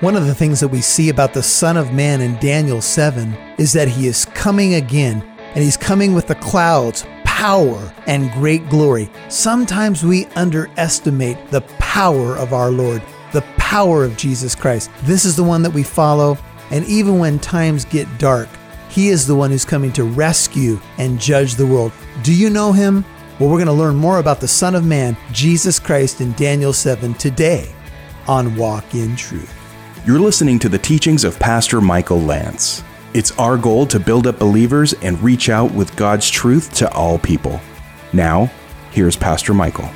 One of the things that we see about the Son of Man in Daniel 7 is that he is coming again, and he's coming with the clouds, power, and great glory. Sometimes we underestimate the power of our Lord, the power of Jesus Christ. This is the one that we follow, and even when times get dark, he is the one who's coming to rescue and judge the world. Do you know him? Well, we're going to learn more about the Son of Man, Jesus Christ, in Daniel 7 today on Walk in Truth. You're listening to the teachings of Pastor Michael Lance. It's our goal to build up believers and reach out with God's truth to all people. Now, here's Pastor Michael.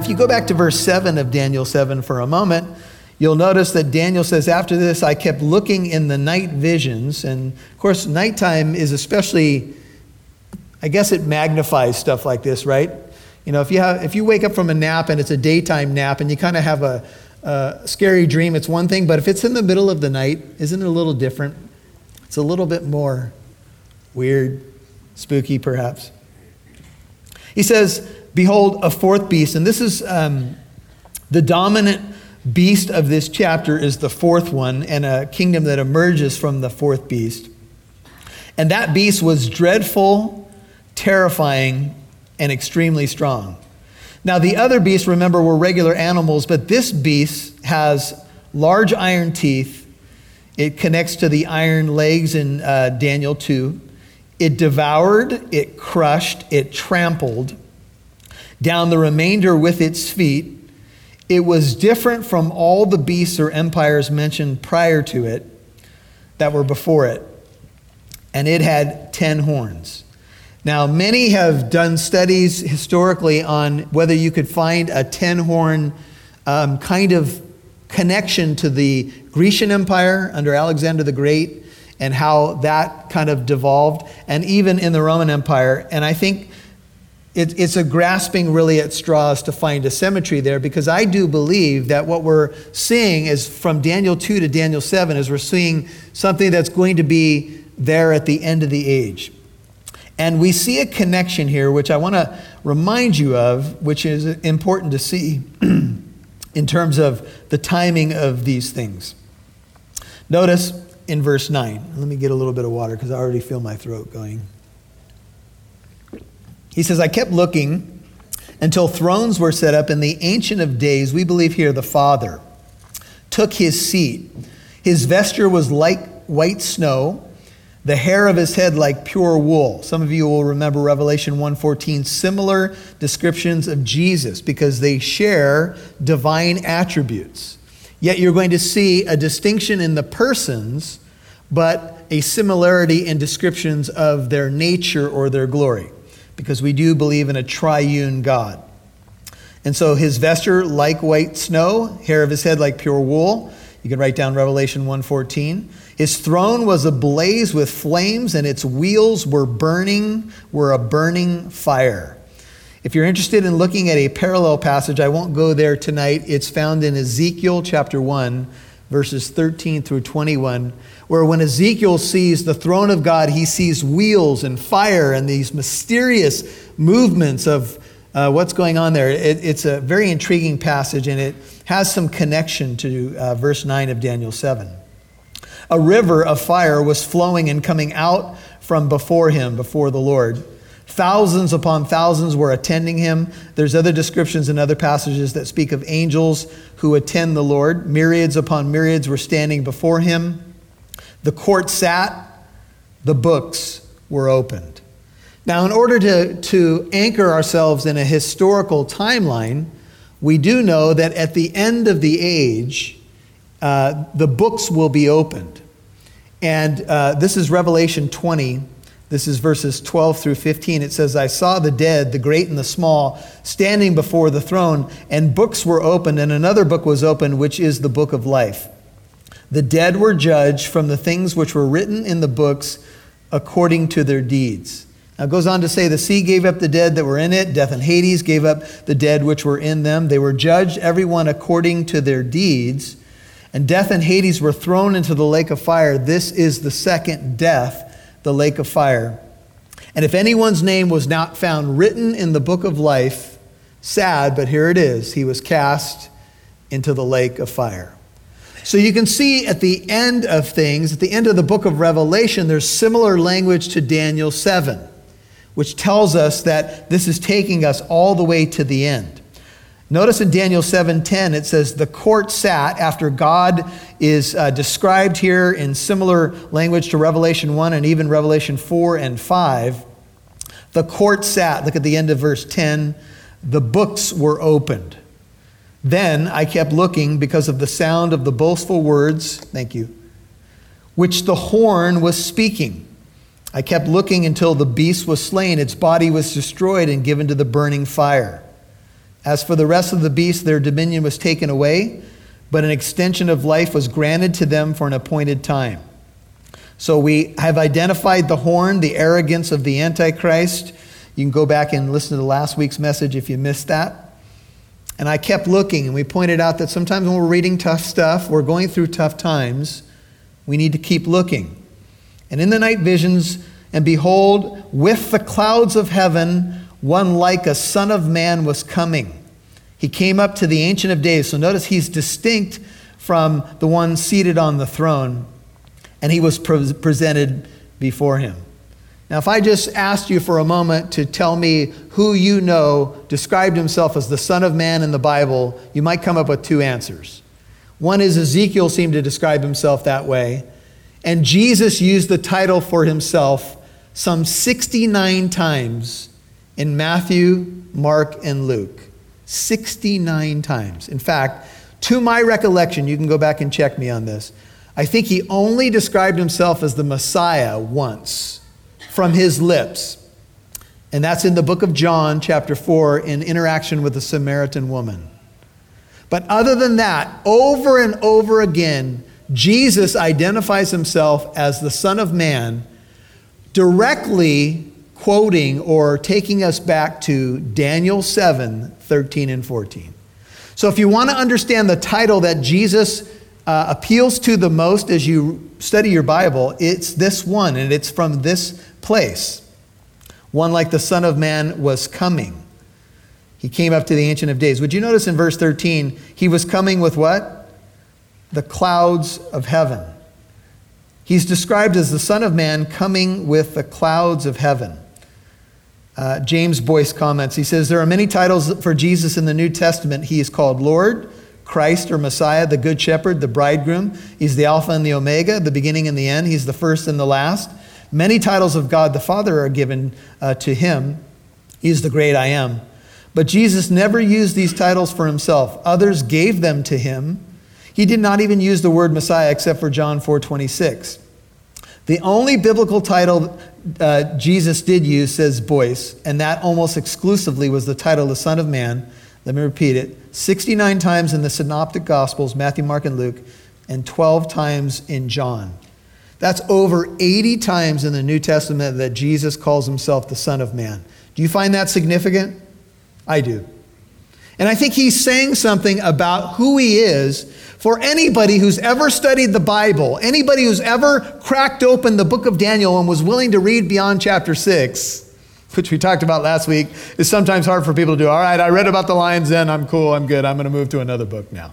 If you go back to verse 7 of Daniel 7 for a moment, you'll notice that Daniel says, After this, I kept looking in the night visions. And of course, nighttime is especially, I guess it magnifies stuff like this, right? You know, if you, have, if you wake up from a nap and it's a daytime nap and you kind of have a, a scary dream, it's one thing. But if it's in the middle of the night, isn't it a little different? It's a little bit more weird, spooky, perhaps. He says, Behold, a fourth beast. And this is um, the dominant beast of this chapter, is the fourth one, and a kingdom that emerges from the fourth beast. And that beast was dreadful, terrifying, and extremely strong. Now, the other beasts, remember, were regular animals, but this beast has large iron teeth. It connects to the iron legs in uh, Daniel 2. It devoured, it crushed, it trampled down the remainder with its feet. It was different from all the beasts or empires mentioned prior to it that were before it. And it had ten horns. Now, many have done studies historically on whether you could find a 10 horn um, kind of connection to the Grecian Empire under Alexander the Great and how that kind of devolved, and even in the Roman Empire. And I think it, it's a grasping really at straws to find a symmetry there because I do believe that what we're seeing is from Daniel 2 to Daniel 7 is we're seeing something that's going to be there at the end of the age. And we see a connection here, which I want to remind you of, which is important to see in terms of the timing of these things. Notice in verse 9. Let me get a little bit of water because I already feel my throat going. He says, I kept looking until thrones were set up, and the Ancient of Days, we believe here the Father, took his seat. His vesture was like white snow the hair of his head like pure wool. Some of you will remember Revelation 1:14 similar descriptions of Jesus because they share divine attributes. Yet you're going to see a distinction in the persons but a similarity in descriptions of their nature or their glory because we do believe in a triune God. And so his vesture like white snow, hair of his head like pure wool. You can write down Revelation 1:14. His throne was ablaze with flames, and its wheels were burning, were a burning fire. If you're interested in looking at a parallel passage, I won't go there tonight. It's found in Ezekiel chapter 1, verses 13 through 21, where when Ezekiel sees the throne of God, he sees wheels and fire and these mysterious movements of uh, what's going on there. It, it's a very intriguing passage, and it has some connection to uh, verse 9 of Daniel 7 a river of fire was flowing and coming out from before him, before the Lord. Thousands upon thousands were attending him. There's other descriptions in other passages that speak of angels who attend the Lord. Myriads upon myriads were standing before him. The court sat, the books were opened. Now, in order to, to anchor ourselves in a historical timeline, we do know that at the end of the age, uh, the books will be opened. And uh, this is Revelation 20. This is verses 12 through 15. It says, I saw the dead, the great and the small, standing before the throne, and books were opened, and another book was opened, which is the book of life. The dead were judged from the things which were written in the books according to their deeds. Now it goes on to say, The sea gave up the dead that were in it, death and Hades gave up the dead which were in them. They were judged, everyone according to their deeds and death and Hades were thrown into the lake of fire. This is the second death, the lake of fire. And if anyone's name was not found written in the book of life, Sad, but here it is. He was cast into the lake of fire. So you can see at the end of things, at the end of the book of Revelation, there's similar language to Daniel 7, which tells us that this is taking us all the way to the end. Notice in Daniel 7:10 it says the court sat after God is uh, described here in similar language to Revelation 1 and even Revelation 4 and 5. The court sat, look at the end of verse 10, the books were opened. Then I kept looking because of the sound of the boastful words, thank you, which the horn was speaking. I kept looking until the beast was slain, its body was destroyed and given to the burning fire. As for the rest of the beasts, their dominion was taken away, but an extension of life was granted to them for an appointed time. So we have identified the horn, the arrogance of the Antichrist. You can go back and listen to last week's message if you missed that. And I kept looking, and we pointed out that sometimes when we're reading tough stuff, we're going through tough times, we need to keep looking. And in the night visions, and behold, with the clouds of heaven, one like a son of man was coming. He came up to the Ancient of Days. So notice he's distinct from the one seated on the throne, and he was pre- presented before him. Now, if I just asked you for a moment to tell me who you know described himself as the Son of Man in the Bible, you might come up with two answers. One is Ezekiel seemed to describe himself that way, and Jesus used the title for himself some 69 times in Matthew, Mark, and Luke. 69 times. In fact, to my recollection, you can go back and check me on this, I think he only described himself as the Messiah once from his lips. And that's in the book of John, chapter 4, in interaction with the Samaritan woman. But other than that, over and over again, Jesus identifies himself as the Son of Man, directly quoting or taking us back to Daniel 7 13 and 14. So if you want to understand the title that Jesus uh, appeals to the most as you study your Bible, it's this one, and it's from this place. One like the Son of Man was coming. He came up to the Ancient of Days. Would you notice in verse 13, he was coming with what? The clouds of heaven. He's described as the Son of Man coming with the clouds of heaven. Uh, James Boice comments. He says, There are many titles for Jesus in the New Testament. He is called Lord, Christ or Messiah, the Good Shepherd, the Bridegroom. He's the Alpha and the Omega, the beginning and the end. He's the first and the last. Many titles of God the Father are given uh, to him. He is the great I am. But Jesus never used these titles for himself. Others gave them to him. He did not even use the word Messiah except for John 4:26. The only biblical title uh, Jesus did use says Boice, and that almost exclusively was the title the Son of Man. Let me repeat it 69 times in the Synoptic Gospels, Matthew, Mark, and Luke, and 12 times in John. That's over 80 times in the New Testament that Jesus calls himself the Son of Man. Do you find that significant? I do. And I think he's saying something about who he is for anybody who's ever studied the Bible, anybody who's ever cracked open the book of Daniel and was willing to read beyond chapter 6, which we talked about last week, is sometimes hard for people to do. All right, I read about the lion's den, I'm cool, I'm good, I'm going to move to another book now.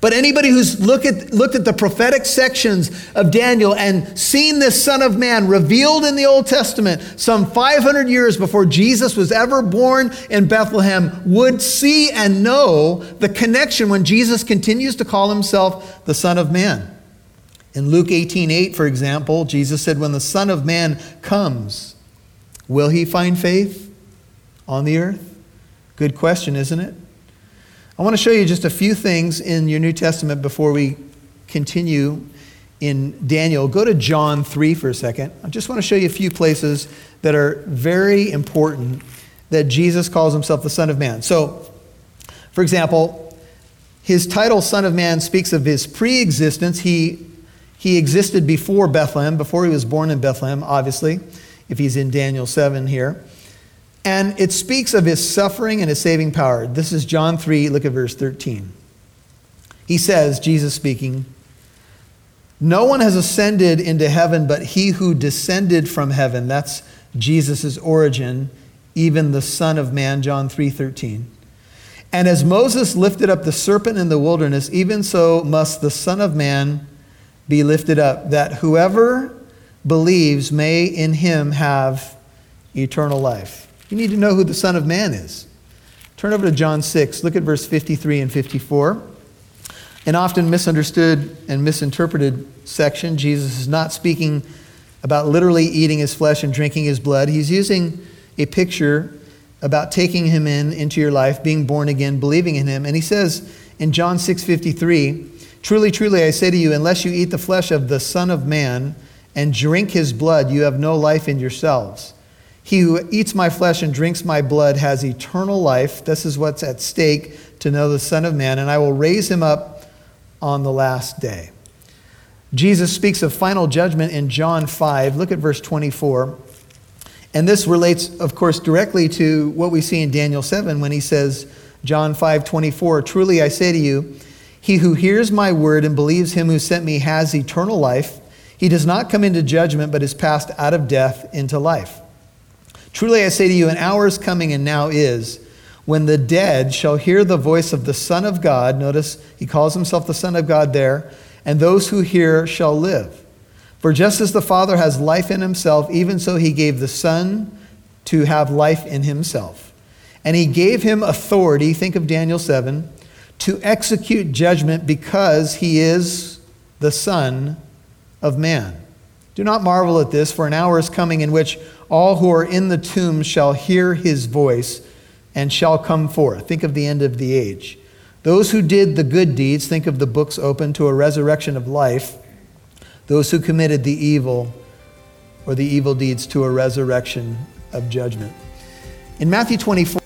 But anybody who's look at, looked at the prophetic sections of Daniel and seen this Son of Man revealed in the Old Testament some 500 years before Jesus was ever born in Bethlehem would see and know the connection when Jesus continues to call himself the Son of Man. In Luke 18 8, for example, Jesus said, When the Son of Man comes, will he find faith on the earth? Good question, isn't it? I want to show you just a few things in your New Testament before we continue in Daniel. Go to John 3 for a second. I just want to show you a few places that are very important that Jesus calls himself the Son of Man. So, for example, his title, Son of Man, speaks of his pre existence. He, he existed before Bethlehem, before he was born in Bethlehem, obviously, if he's in Daniel 7 here. And it speaks of his suffering and his saving power. This is John 3, look at verse 13. He says, Jesus speaking, No one has ascended into heaven but he who descended from heaven. That's Jesus' origin even the Son of Man, John 3:13. And as Moses lifted up the serpent in the wilderness, even so must the Son of Man be lifted up, that whoever believes may in him have eternal life. You need to know who the Son of Man is. Turn over to John 6. Look at verse 53 and 54. An often misunderstood and misinterpreted section. Jesus is not speaking about literally eating his flesh and drinking his blood. He's using a picture about taking him in into your life, being born again, believing in him. And he says in John 6:53, "Truly, truly I say to you, unless you eat the flesh of the Son of man and drink his blood, you have no life in yourselves." He who eats my flesh and drinks my blood has eternal life. This is what's at stake to know the Son of Man, and I will raise him up on the last day. Jesus speaks of final judgment in John 5. Look at verse 24. And this relates, of course, directly to what we see in Daniel 7 when he says, John 5 24, Truly I say to you, he who hears my word and believes him who sent me has eternal life. He does not come into judgment, but is passed out of death into life. Truly I say to you, an hour is coming and now is when the dead shall hear the voice of the Son of God. Notice he calls himself the Son of God there, and those who hear shall live. For just as the Father has life in himself, even so he gave the Son to have life in himself. And he gave him authority, think of Daniel 7, to execute judgment because he is the Son of Man. Do not marvel at this, for an hour is coming in which all who are in the tomb shall hear his voice and shall come forth. Think of the end of the age. Those who did the good deeds, think of the books open to a resurrection of life. Those who committed the evil or the evil deeds to a resurrection of judgment. In Matthew 24,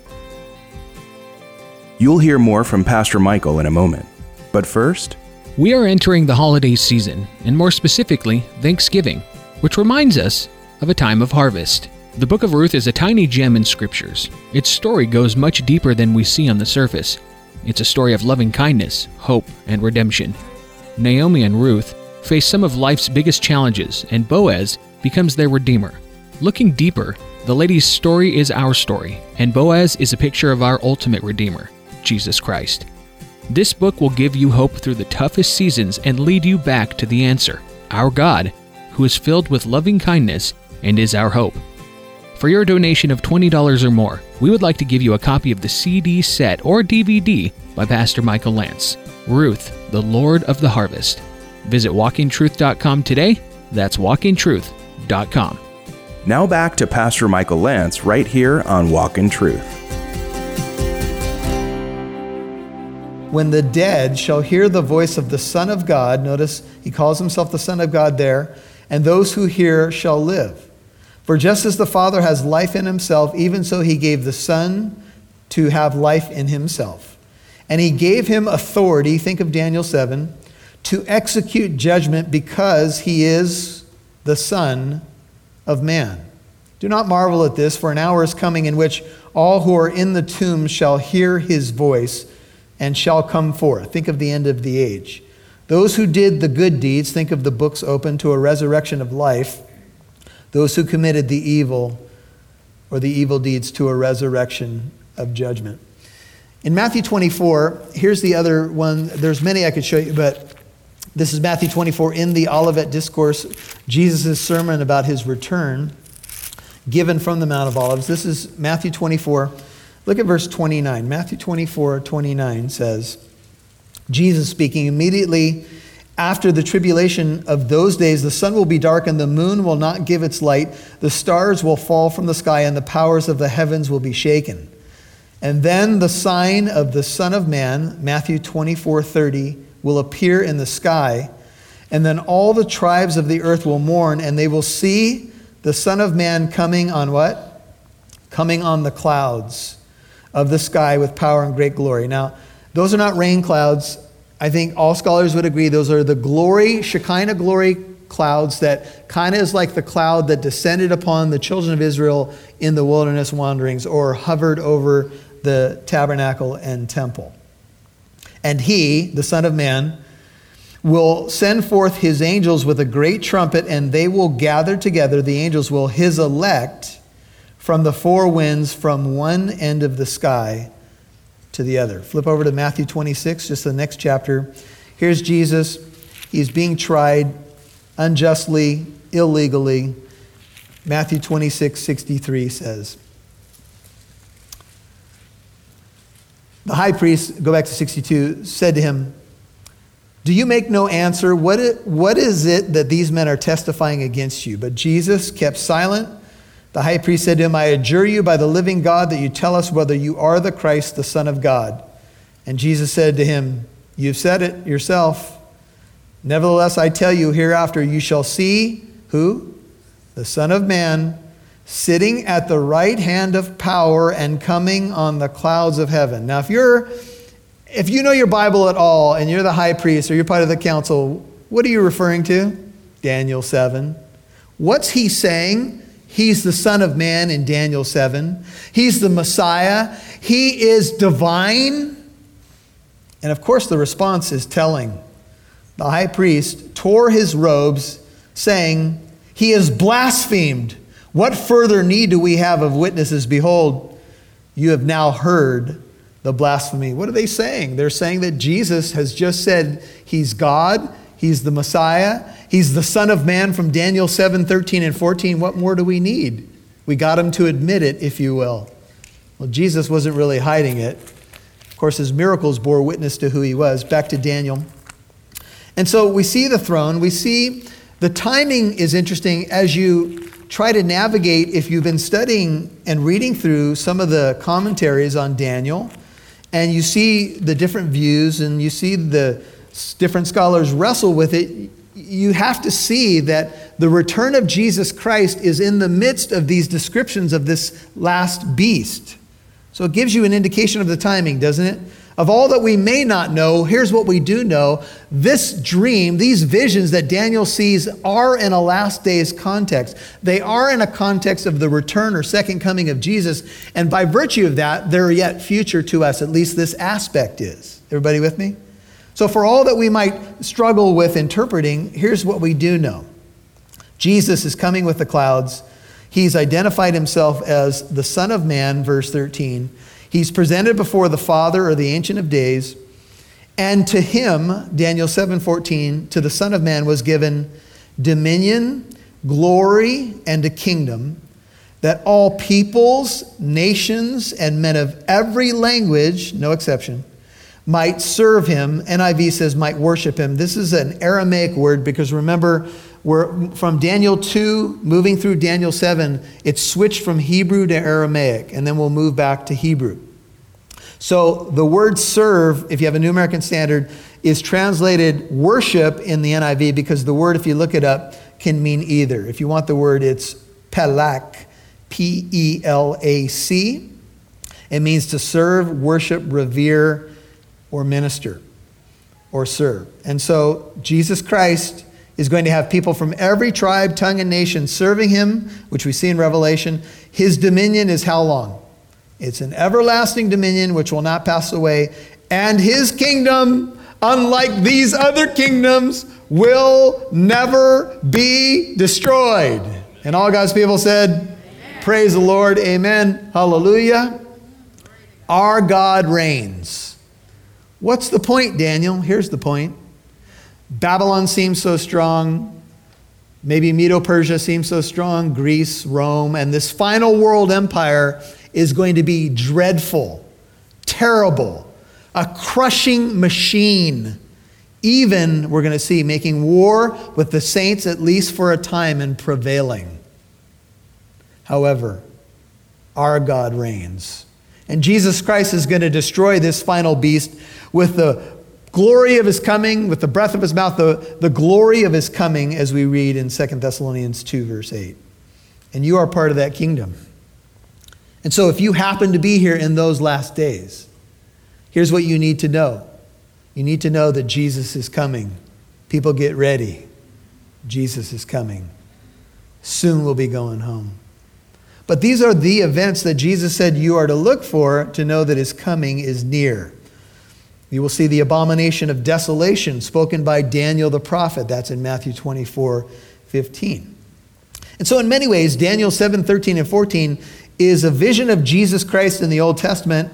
You'll hear more from Pastor Michael in a moment. But first, we are entering the holiday season, and more specifically, Thanksgiving, which reminds us of a time of harvest. The book of Ruth is a tiny gem in scriptures. Its story goes much deeper than we see on the surface. It's a story of loving kindness, hope, and redemption. Naomi and Ruth face some of life's biggest challenges, and Boaz becomes their redeemer. Looking deeper, the lady's story is our story, and Boaz is a picture of our ultimate redeemer, Jesus Christ. This book will give you hope through the toughest seasons and lead you back to the answer our God, who is filled with loving kindness and is our hope. For your donation of $20 or more, we would like to give you a copy of the CD set or DVD by Pastor Michael Lance, Ruth, the Lord of the Harvest. Visit walkintruth.com today. That's walkintruth.com. now back to Pastor Michael Lance right here on Walk in Truth. When the dead shall hear the voice of the Son of God, notice he calls himself the Son of God there, and those who hear shall live. For just as the Father has life in himself, even so he gave the Son to have life in himself. And he gave him authority, think of Daniel 7, to execute judgment because he is the Son of Man. Do not marvel at this, for an hour is coming in which all who are in the tomb shall hear his voice and shall come forth. Think of the end of the age. Those who did the good deeds, think of the books open to a resurrection of life. Those who committed the evil or the evil deeds to a resurrection of judgment. In Matthew 24, here's the other one. There's many I could show you, but this is Matthew 24 in the Olivet Discourse, Jesus' sermon about his return, given from the Mount of Olives. This is Matthew 24 Look at verse 29. Matthew 24, 29 says, Jesus speaking, immediately after the tribulation of those days, the sun will be dark and the moon will not give its light. The stars will fall from the sky and the powers of the heavens will be shaken. And then the sign of the Son of Man, Matthew 24, 30, will appear in the sky. And then all the tribes of the earth will mourn and they will see the Son of Man coming on what? Coming on the clouds of the sky with power and great glory. Now, those are not rain clouds. I think all scholars would agree those are the glory, Shekinah glory clouds that kind of is like the cloud that descended upon the children of Israel in the wilderness wanderings or hovered over the tabernacle and temple. And he, the Son of Man, will send forth his angels with a great trumpet, and they will gather together, the angels will, his elect from the four winds from one end of the sky to the other. Flip over to Matthew 26, just the next chapter. Here's Jesus. He's being tried unjustly, illegally. Matthew 26, 63 says, The high priest, go back to 62, said to him, Do you make no answer? What, what is it that these men are testifying against you? But Jesus kept silent. The high priest said to him, I adjure you by the living God that you tell us whether you are the Christ, the Son of God. And Jesus said to him, You've said it yourself. Nevertheless, I tell you, hereafter you shall see who? The Son of Man sitting at the right hand of power and coming on the clouds of heaven. Now, if you're if you know your Bible at all and you're the high priest or you're part of the council, what are you referring to? Daniel 7. What's he saying? He's the Son of Man in Daniel 7. He's the Messiah. He is divine. And of course, the response is telling. The high priest tore his robes, saying, He is blasphemed. What further need do we have of witnesses? Behold, you have now heard the blasphemy. What are they saying? They're saying that Jesus has just said he's God, he's the Messiah, he's the Son of Man from Daniel 7 13 and 14. What more do we need? We got him to admit it, if you will. Well, Jesus wasn't really hiding it. Of course, his miracles bore witness to who he was. Back to Daniel. And so we see the throne, we see the timing is interesting as you try to navigate, if you've been studying and reading through some of the commentaries on Daniel, and you see the different views and you see the different scholars wrestle with it, you have to see that the return of Jesus Christ is in the midst of these descriptions of this last beast. So it gives you an indication of the timing, doesn't it? Of all that we may not know, here's what we do know. This dream, these visions that Daniel sees, are in a last days context. They are in a context of the return or second coming of Jesus. And by virtue of that, they're yet future to us. At least this aspect is. Everybody with me? So, for all that we might struggle with interpreting, here's what we do know Jesus is coming with the clouds. He's identified himself as the Son of Man, verse 13. He's presented before the Father or the Ancient of Days, and to him, Daniel 7:14, to the Son of Man was given dominion, glory, and a kingdom that all peoples, nations, and men of every language, no exception, might serve him. NIV says might worship him. This is an Aramaic word because remember, we're from Daniel 2, moving through Daniel 7, it's switched from Hebrew to Aramaic, and then we'll move back to Hebrew. So the word serve, if you have a New American Standard, is translated worship in the NIV because the word, if you look it up, can mean either. If you want the word, it's pelak, P E L A C. It means to serve, worship, revere, or minister, or serve. And so Jesus Christ is going to have people from every tribe, tongue, and nation serving him, which we see in Revelation. His dominion is how long? It's an everlasting dominion which will not pass away, and his kingdom, unlike these other kingdoms, will never be destroyed. And all God's people said. Praise the Lord, amen, hallelujah. Our God reigns. What's the point, Daniel? Here's the point Babylon seems so strong. Maybe Medo Persia seems so strong, Greece, Rome, and this final world empire is going to be dreadful, terrible, a crushing machine. Even, we're going to see, making war with the saints at least for a time and prevailing. However, our God reigns. And Jesus Christ is going to destroy this final beast with the glory of his coming, with the breath of his mouth, the, the glory of his coming, as we read in 2 Thessalonians 2, verse 8. And you are part of that kingdom. And so, if you happen to be here in those last days, here's what you need to know you need to know that Jesus is coming. People get ready. Jesus is coming. Soon we'll be going home. But these are the events that Jesus said you are to look for to know that his coming is near. You will see the abomination of desolation spoken by Daniel the prophet. That's in Matthew 24 15. And so, in many ways, Daniel 7 13 and 14 is a vision of Jesus Christ in the Old Testament.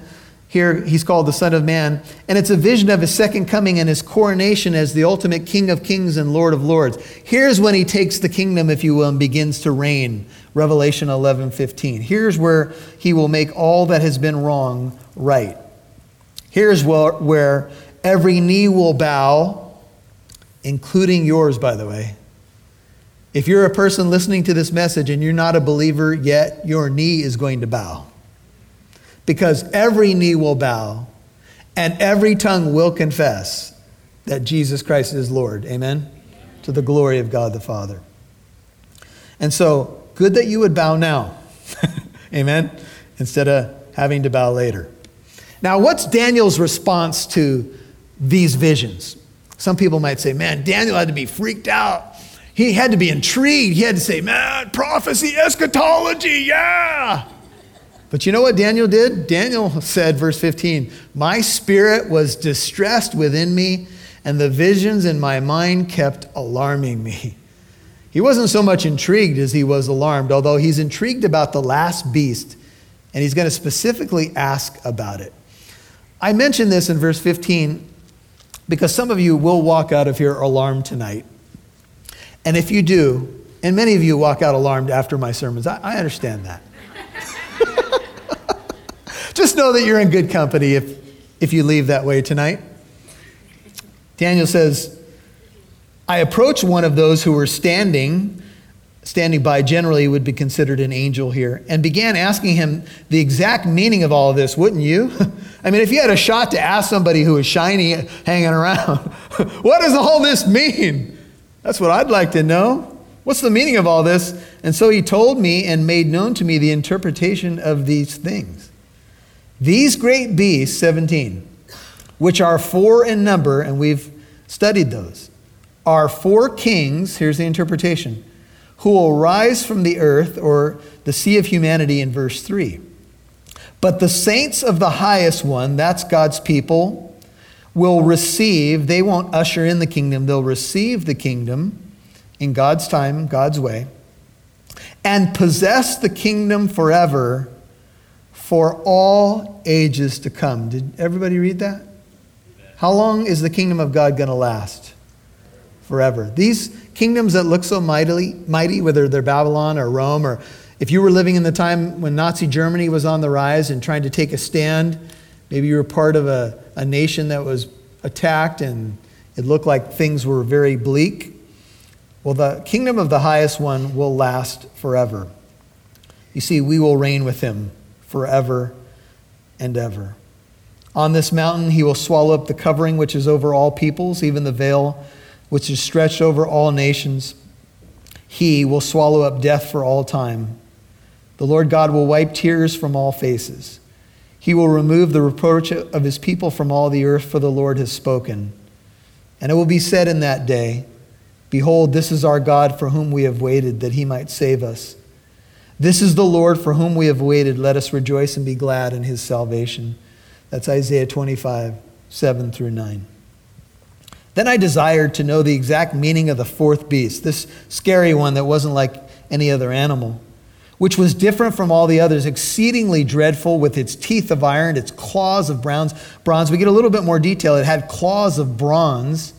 Here he's called the Son of Man, and it's a vision of his second coming and his coronation as the ultimate King of Kings and Lord of Lords. Here's when he takes the kingdom, if you will, and begins to reign. Revelation 11 15. Here's where he will make all that has been wrong right. Here's where, where every knee will bow, including yours, by the way. If you're a person listening to this message and you're not a believer yet, your knee is going to bow. Because every knee will bow and every tongue will confess that Jesus Christ is Lord. Amen? To the glory of God the Father. And so, good that you would bow now. Amen? Instead of having to bow later. Now, what's Daniel's response to these visions? Some people might say, man, Daniel had to be freaked out. He had to be intrigued. He had to say, man, prophecy, eschatology, yeah. But you know what Daniel did? Daniel said, verse 15, My spirit was distressed within me, and the visions in my mind kept alarming me. He wasn't so much intrigued as he was alarmed, although he's intrigued about the last beast, and he's going to specifically ask about it. I mention this in verse 15 because some of you will walk out of here alarmed tonight. And if you do, and many of you walk out alarmed after my sermons, I, I understand that. Just know that you're in good company if, if you leave that way tonight. Daniel says, I approached one of those who were standing, standing by, generally would be considered an angel here, and began asking him the exact meaning of all of this, wouldn't you? I mean, if you had a shot to ask somebody who was shiny hanging around, what does all this mean? That's what I'd like to know. What's the meaning of all this? And so he told me and made known to me the interpretation of these things. These great beasts, 17, which are four in number, and we've studied those, are four kings, here's the interpretation, who will rise from the earth or the sea of humanity in verse 3. But the saints of the highest one, that's God's people, will receive, they won't usher in the kingdom, they'll receive the kingdom in God's time, God's way, and possess the kingdom forever for all ages to come. Did everybody read that? How long is the kingdom of God going to last? Forever. These kingdoms that look so mightily, mighty, whether they're Babylon or Rome, or if you were living in the time when Nazi Germany was on the rise and trying to take a stand, maybe you were part of a a nation that was attacked and it looked like things were very bleak. Well, the kingdom of the highest one will last forever. You see, we will reign with him forever and ever. On this mountain, he will swallow up the covering which is over all peoples, even the veil which is stretched over all nations. He will swallow up death for all time. The Lord God will wipe tears from all faces. He will remove the reproach of his people from all the earth, for the Lord has spoken. And it will be said in that day, Behold, this is our God for whom we have waited, that he might save us. This is the Lord for whom we have waited. Let us rejoice and be glad in his salvation. That's Isaiah 25, 7 through 9. Then I desired to know the exact meaning of the fourth beast, this scary one that wasn't like any other animal which was different from all the others, exceedingly dreadful with its teeth of iron, its claws of bronze. Bronze. We get a little bit more detail. It had claws of bronze,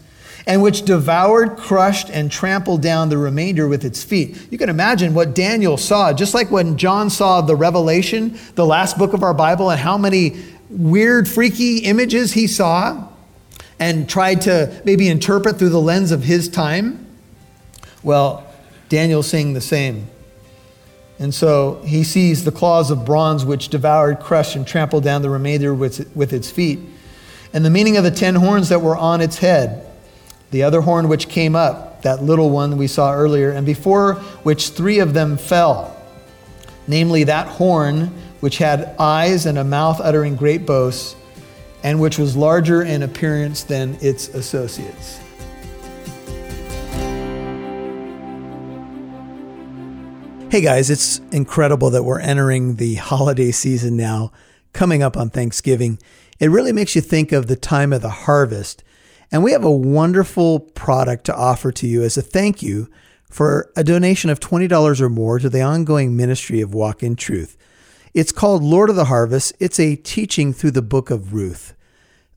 and which devoured, crushed, and trampled down the remainder with its feet. You can imagine what Daniel saw, just like when John saw the Revelation, the last book of our Bible, and how many weird, freaky images he saw and tried to maybe interpret through the lens of his time. Well, Daniel's seeing the same. And so he sees the claws of bronze which devoured, crushed, and trampled down the remainder with, with its feet. And the meaning of the ten horns that were on its head, the other horn which came up, that little one we saw earlier, and before which three of them fell, namely that horn which had eyes and a mouth uttering great boasts, and which was larger in appearance than its associates. Hey guys, it's incredible that we're entering the holiday season now, coming up on Thanksgiving. It really makes you think of the time of the harvest. And we have a wonderful product to offer to you as a thank you for a donation of $20 or more to the ongoing ministry of Walk in Truth. It's called Lord of the Harvest. It's a teaching through the book of Ruth.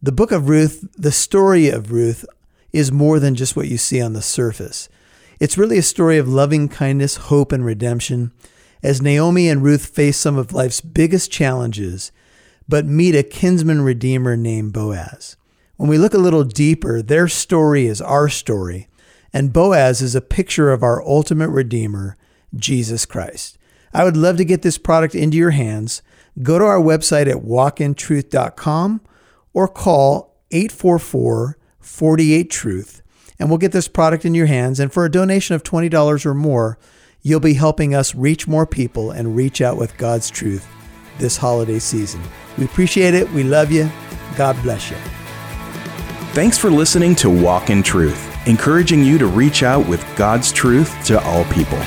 The book of Ruth, the story of Ruth, is more than just what you see on the surface. It's really a story of loving kindness, hope, and redemption as Naomi and Ruth face some of life's biggest challenges, but meet a kinsman redeemer named Boaz. When we look a little deeper, their story is our story, and Boaz is a picture of our ultimate redeemer, Jesus Christ. I would love to get this product into your hands. Go to our website at walkintruth.com or call 844 48 Truth, and we'll get this product in your hands. And for a donation of $20 or more, you'll be helping us reach more people and reach out with God's truth this holiday season. We appreciate it. We love you. God bless you. Thanks for listening to Walk in Truth, encouraging you to reach out with God's truth to all people.